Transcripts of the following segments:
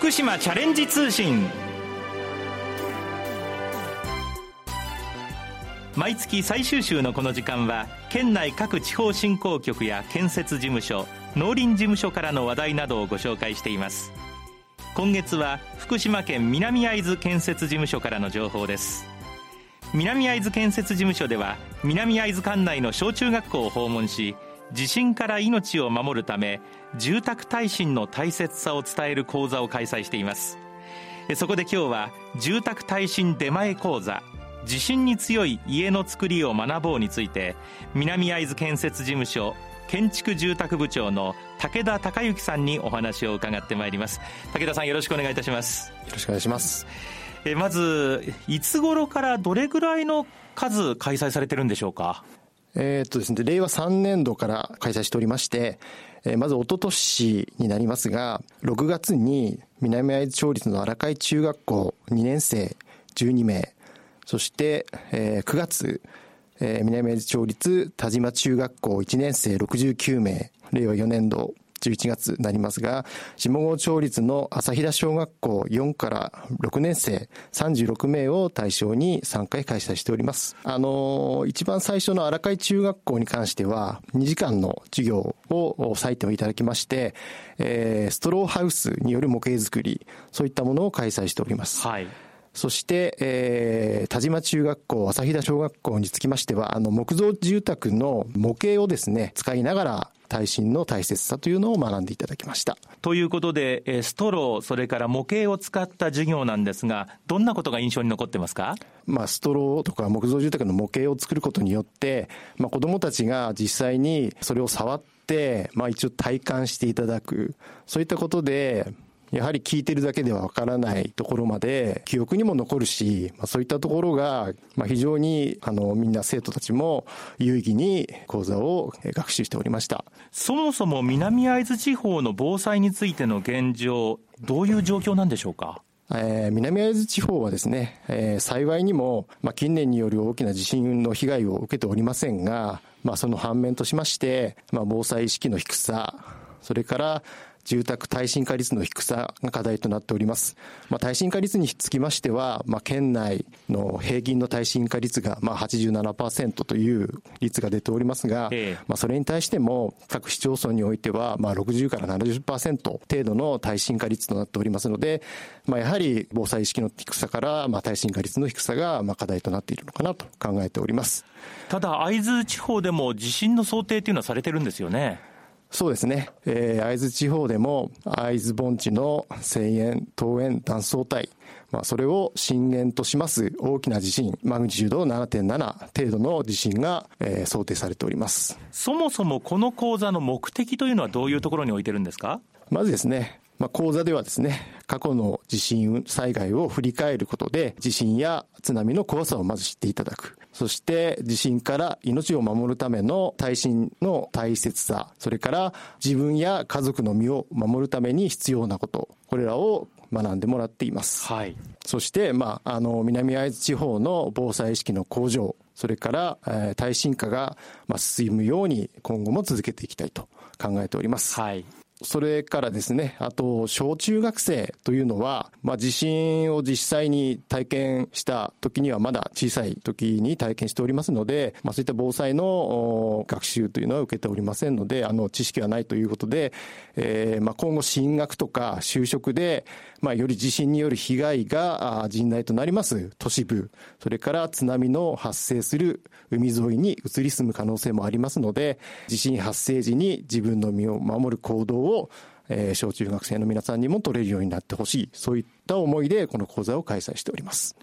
福島チャレンジ通信。毎月最終週のこの時間は県内各地方振興局や建設事務所農林事務所からの話題などをご紹介しています。今月は福島県南会津建設事務所からの情報です。南会津建設事務所では南会津管内の小中学校を訪問し地震から命を守るため住宅耐震の大切さを伝える講座を開催しています。そこで今日は住宅耐震出前講座地震に強い家の作りを学ぼうについて南会津建設事務所建築住宅部長の武田孝之さんにお話を伺ってまいります。武田さんよろしくお願いいたします。よろしくお願いします。えまずいつ頃からどれぐらいの数開催されてるんでしょうか？えー、っとですね令和3年度から開催しておりましてえまず一昨年になりますが6月に南会津町立の荒海中学校2年生12名そして、えー、9月、えー、南会津町立田島中学校1年生69名、令和4年度11月になりますが、下郷町立の朝平小学校4から6年生36名を対象に3回開催しております。あの、一番最初の荒海中学校に関しては、2時間の授業を採点をいただきまして、えー、ストローハウスによる模型作り、そういったものを開催しております。はい。そして、えー、田島中学校、朝日田小学校につきましては、あの、木造住宅の模型をですね、使いながら、耐震の大切さというのを学んでいただきました。ということで、ストロー、それから模型を使った授業なんですが、どんなことが印象に残ってますか？まあ、ストローとか木造住宅の模型を作ることによって、まあ、子供たちが実際にそれを触って、まあ、一応体感していただく。そういったことで、やはり聞いてるだけではわからないところまで記憶にも残るし、まあ、そういったところが、まあ、非常にあのみんな生徒たちも有意義に講座を学習しておりました。そもそも南会津地方の防災についての現状どういう状況なんでしょうか？えー、南会津地方はですね、えー、幸いにも、まあ、近年による大きな地震の被害を受けておりませんが、まあ、その反面としまして、まあ、防災意識の低さ、それから住宅耐震化率の低さが課題となっております。まあ、耐震化率につきましては、まあ、県内の平均の耐震化率がまあ87%という率が出ておりますが、ええ、まあ、それに対しても各市町村においてはまあ60から70%程度の耐震化率となっておりますので、まあ、やはり防災意識の低さからまあ耐震化率の低さがまあ課題となっているのかなと考えております。ただ、会津地方でも地震の想定というのはされてるんですよね。そうですね。えー、会津地方でも会津盆地の西縁、東縁断層帯、まあ、それを震源とします大きな地震、マグニチュード7.7程度の地震が、えー、想定されております。そもそもこの講座の目的というのはどういうところに置いてるんですか？まずですね、まあ、講座ではですね、過去の地震災害を振り返ることで、地震や津波の怖さをまず知っていただく。そして地震から命を守るための耐震の大切さ、それから自分や家族の身を守るために必要なこと、これらを学んでもらっています。はい。そして、まあ、あの、南会津地方の防災意識の向上、それから、えー、耐震化が、まあ、進むように今後も続けていきたいと考えております。はい。それからですね、あと、小中学生というのは、まあ、地震を実際に体験した時にはまだ小さい時に体験しておりますので、まあ、そういった防災の学習というのは受けておりませんので、あの、知識はないということで、えー、まあ、今後進学とか就職で、まあ、より地震による被害が甚大となります都市部、それから津波の発生する海沿いに移り住む可能性もありますので、地震発生時に自分の身を守る行動をを、えー、小中学生の皆さんにも取れるようになってほしい、そういった思いでこの講座を開催しております。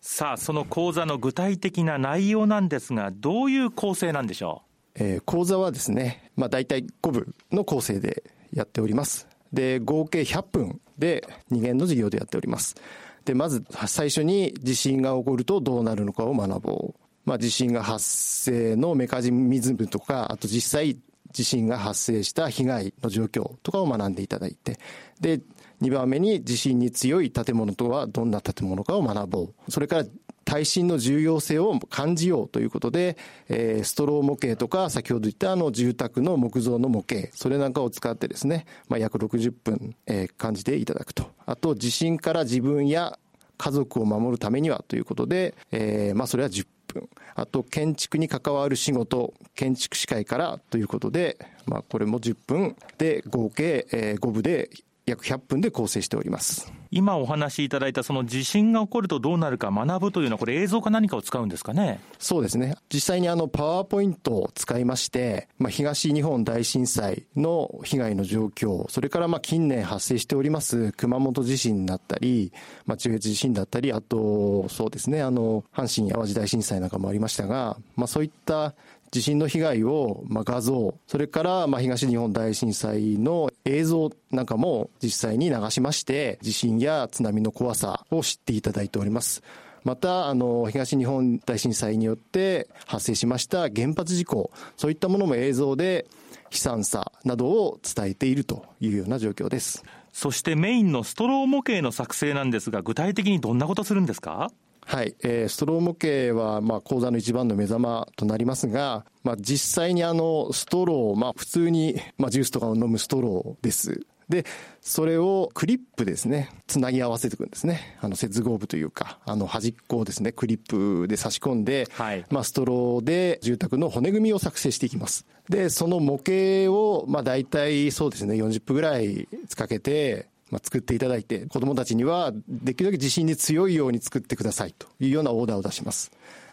さあ、その講座の具体的な内容なんですが、どういう構成なんでしょう？えー、講座はですね、まあ大体5部の構成でやっております。で、合計100分で2限の授業でやっております。で、まず最初に地震が起こるとどうなるのかを学ぼう。まあ、地震が発生のメカニズムとか、あと実際地震が発生した被害の状況とかを学んでいただいて、で、2番目に地震に強い建物とはどんな建物かを学ぼう。それから耐震の重要性を感じようということで、えー、ストロー模型とか、先ほど言ったあの住宅の木造の模型、それなんかを使ってですね、まあ、約60分、えー、感じていただくと。あと、地震から自分や家族を守るためにはということで、えー、まあ、それは10分。あと、建築に関わる仕事、建築士会からということで、まあ、これも10分で、合計、5部で約100分で構成しております。今お話しいただいたその地震が起こるとどうなるか学ぶというのはこれ映像か何かを使うんですかね？そうですね。実際にあのパワーポイントを使いまして、まあ、東日本大震災の被害の状況それからまあ近年発生しております熊本地震だったり、まあ、中越地震だったりあとそうですねあの阪神淡路大震災なんかもありましたが、まあ、そういった地震の被害を、まあ、画像、それから、まあ、東日本大震災の映像なんかも実際に流しまして、地震や津波の怖さを知っていただいております。また、あの、東日本大震災によって発生しました原発事故、そういったものも映像で悲惨さなどを伝えているというような状況です。そしてメインのストロー模型の作成なんですが、具体的にどんなことするんですか？はい、えー、ストロー模型は、まあ、講座の一番の目覚まとなりますが、まあ、実際にあの、ストロー、まあ、普通に、まあ、ジュースとかを飲むストローです。で、それをクリップですね、つなぎ合わせていくんですね。あの、接合部というか、あの、端っこをですね、クリップで差し込んで、はい、まあ、ストローで住宅の骨組みを作成していきます。で、その模型を、まあ、大体そうですね、40分ぐらいかけて、まあ、作っていただいて、子供たちにはできるだけ地震に強いように作ってくださいというようなオーダーを出します。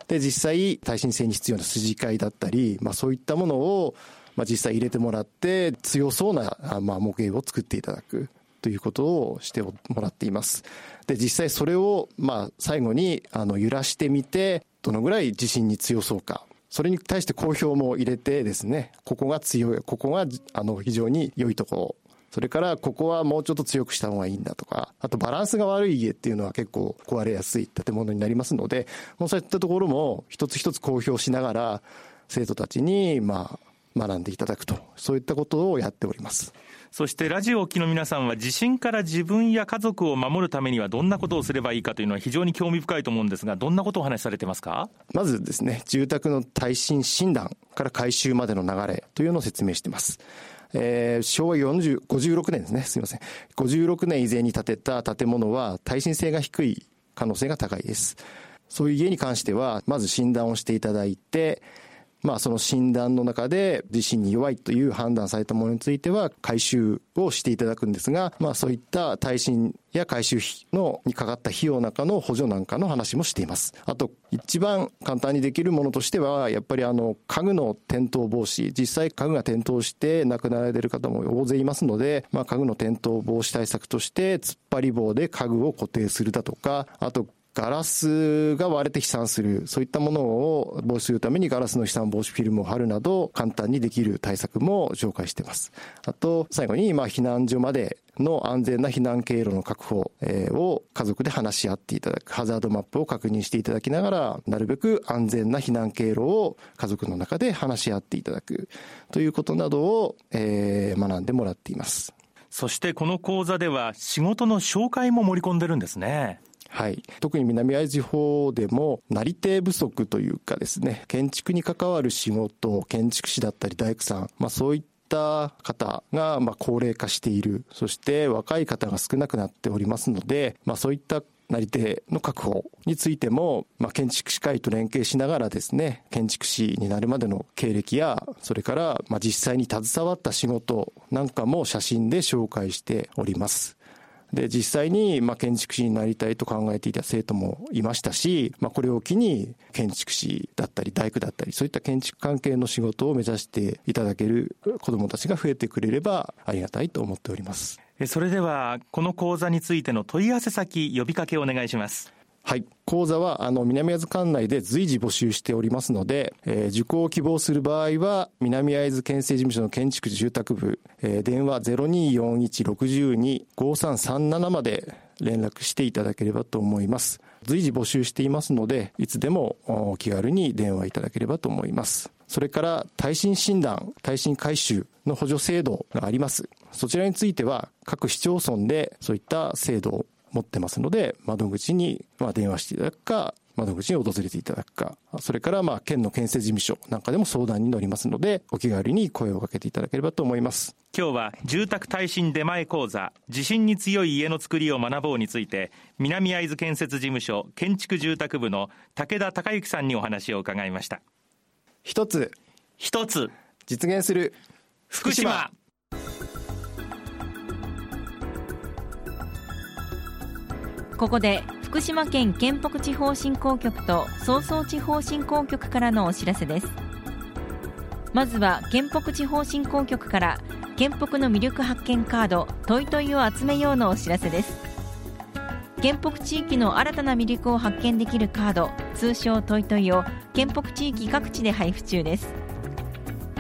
で、実際、耐震性に必要な筋交いだったり、まあ、そういったものを、まあ、実際入れてもらって、強そうな、まあ、模型を作っていただくということをしてもらっています。で、実際それを、まあ、最後に、あの、揺らしてみて、どのぐらい地震に強そうか。それに対して好評も入れてですね、ここが強い、ここが、あの、非常に良いところそれからここはもうちょっと強くした方がいいんだとか、あとバランスが悪い家っていうのは結構壊れやすい建物になりますので、もうそういったところも一つ一つ公表しながら、生徒たちに、まあ、学んでいただくと、そういったことをやっております。そしてラジオを聴きの皆さんは地震から自分や家族を守るためにはどんなことをすればいいかというのは非常に興味深いと思うんですが、どんなことをお話しされてますか？まずですね、住宅の耐震診断から改修までの流れというのを説明しています。えー、昭和40 56年ですね、すみません。56年以前に建てた建物は耐震性が低い可能性が高いです。そういう家に関しては、まず診断をしていただいて、まあ、その診断の中で地震に弱いという判断されたものについては回収をしていただくんですが、まあ、そういった耐震や回収費のにかかった費用なんかの補助なんかの話もしています。あと、一番簡単にできるものとしては、やっぱりあの、家具の転倒防止、実際家具が転倒して亡くなられている方も大勢いますので、まあ、家具の転倒防止対策として、突っ張り棒で家具を固定するだとか、あと、ガラスが割れて飛散する、そういったものを防止するためにガラスの飛散防止フィルムを貼るなど、簡単にできる対策も紹介しています。あと、最後に、まあ、避難所までの安全な避難経路の確保を家族で話し合っていただく、ハザードマップを確認していただきながら、なるべく安全な避難経路を家族の中で話し合っていただくということなどを、えー、学んでもらっています。そしてこの講座では仕事の紹介も盛り込んでるんですね。はい。特に南会津地方でも、なり手不足というかですね、建築に関わる仕事、建築士だったり大工さん、まあそういった方がまあ高齢化している、そして若い方が少なくなっておりますので、まあそういったなり手の確保についても、まあ、建築士会と連携しながらですね、建築士になるまでの経歴や、それから、まあ、実際に携わった仕事なんかも写真で紹介しております。で、実際に、まあ、建築士になりたいと考えていた生徒もいましたし、まあ、これを機に、建築士だったり、大工だったり、そういった建築関係の仕事を目指していただける子どもたちが増えてくれればありがたいと思っております。それでは、この講座についての問い合わせ先、呼びかけをお願いします。はい。講座は、あの、南会津管内で随時募集しておりますので、えー、受講を希望する場合は、南会津県政事務所の建築住宅部、えー、電話0241625337まで連絡していただければと思います。随時募集していますので、いつでもお気軽に電話いただければと思います。それから、耐震診断、耐震改修の補助制度があります。そちらについては、各市町村でそういった制度を持ってますので、窓口にまあ電話していただくか、窓口に訪れていただくか、それからまあ県の建設事務所なんかでも相談に乗りますので、お気軽に声をかけていただければと思います。今日は住宅耐震出前講座、地震に強い家の作りを学ぼうについて、南会津建設事務所建築住宅部の武田孝之さんにお話を伺いました。一つ、一つ、実現する福島ここで福島県県北地方振興局と総総地方振興局からのお知らせです。まずは県北地方振興局から県北の魅力発見カードトイトイを集めようのお知らせです。県北地域の新たな魅力を発見できるカード通称トイトイを県北地域各地で配布中です。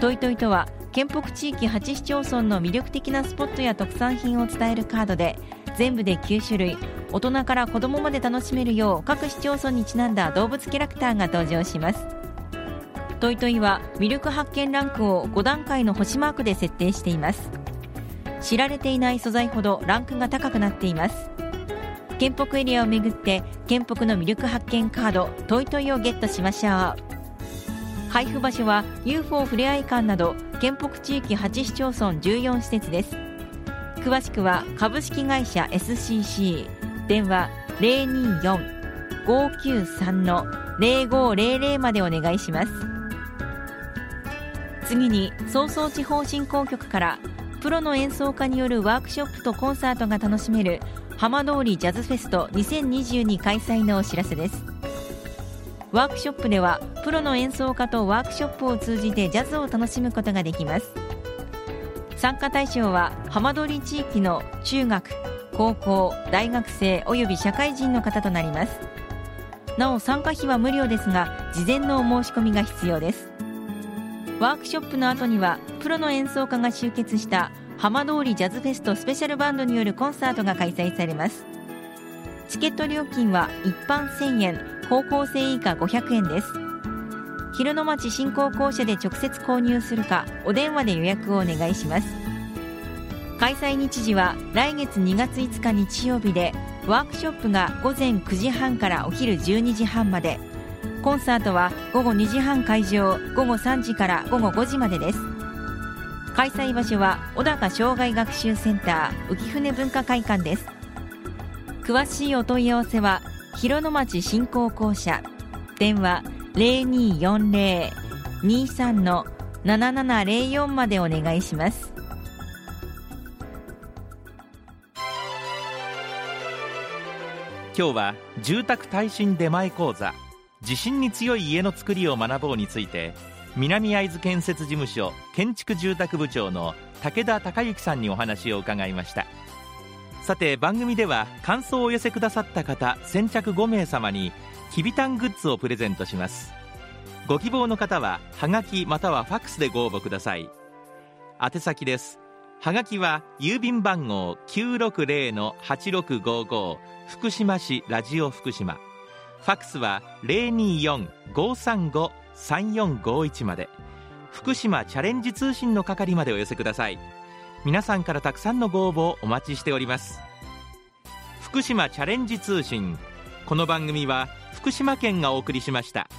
トイトイとは県北地域8市町村の魅力的なスポットや特産品を伝えるカードで全部で9種類大人から子供まで楽しめるよう各市町村にちなんだ動物キャラクターが登場します。トイトイはミルク発見ランクを5段階の星マークで設定しています。知られていない素材ほどランクが高くなっています。県北エリアをめぐって県北の魅力発見カードトイトイをゲットしましょう。配布場所は UFO ふれあい館など県北地域8市町村14施設です。詳しくは株式会社 SCC 電話024-593-0500までお願いします。次に総総地方振興局からプロの演奏家によるワークショップとコンサートが楽しめる浜通りジャズフェスト2022開催のお知らせです。ワークショップではプロの演奏家とワークショップを通じてジャズを楽しむことができます。参加対象は浜通り地域の中学高校大学生および社会人の方となります。なお参加費は無料ですが事前のお申し込みが必要です。ワークショップの後にはプロの演奏家が集結した浜通りジャズフェストスペシャルバンドによるコンサートが開催されます。チケット料金は一般1000円高校生以下500円です。広野町振興公社で直接購入するかお電話で予約をお願いします。開催日時は来月2月5日日曜日でワークショップが午前9時半からお昼12時半まで。コンサートは午後2時半会場午後3時から午後5時までです。開催場所は小高障害学習センター浮舟文化会館です。詳しいお問い合わせは広野町振興公社。電話0240-23-7704までお願いします。今日は住宅耐震出前講座地震に強い家の作りを学ぼうについて南会津建設事務所建築住宅部長の武田孝之さんにお話を伺いました。さて番組では感想をお寄せくださった方先着5名様にきびたんグッズをプレゼントします。ご希望の方ははがきまたはファックスでご応募ください。宛先です。はがきは郵便番号960-8655福島市ラジオ福島。ファックスは024-535-3451まで。福島チャレンジ通信の係までお寄せください。皆さんからたくさんのご応募をお待ちしております。福島チャレンジ通信。この番組は福島県がお送りしました。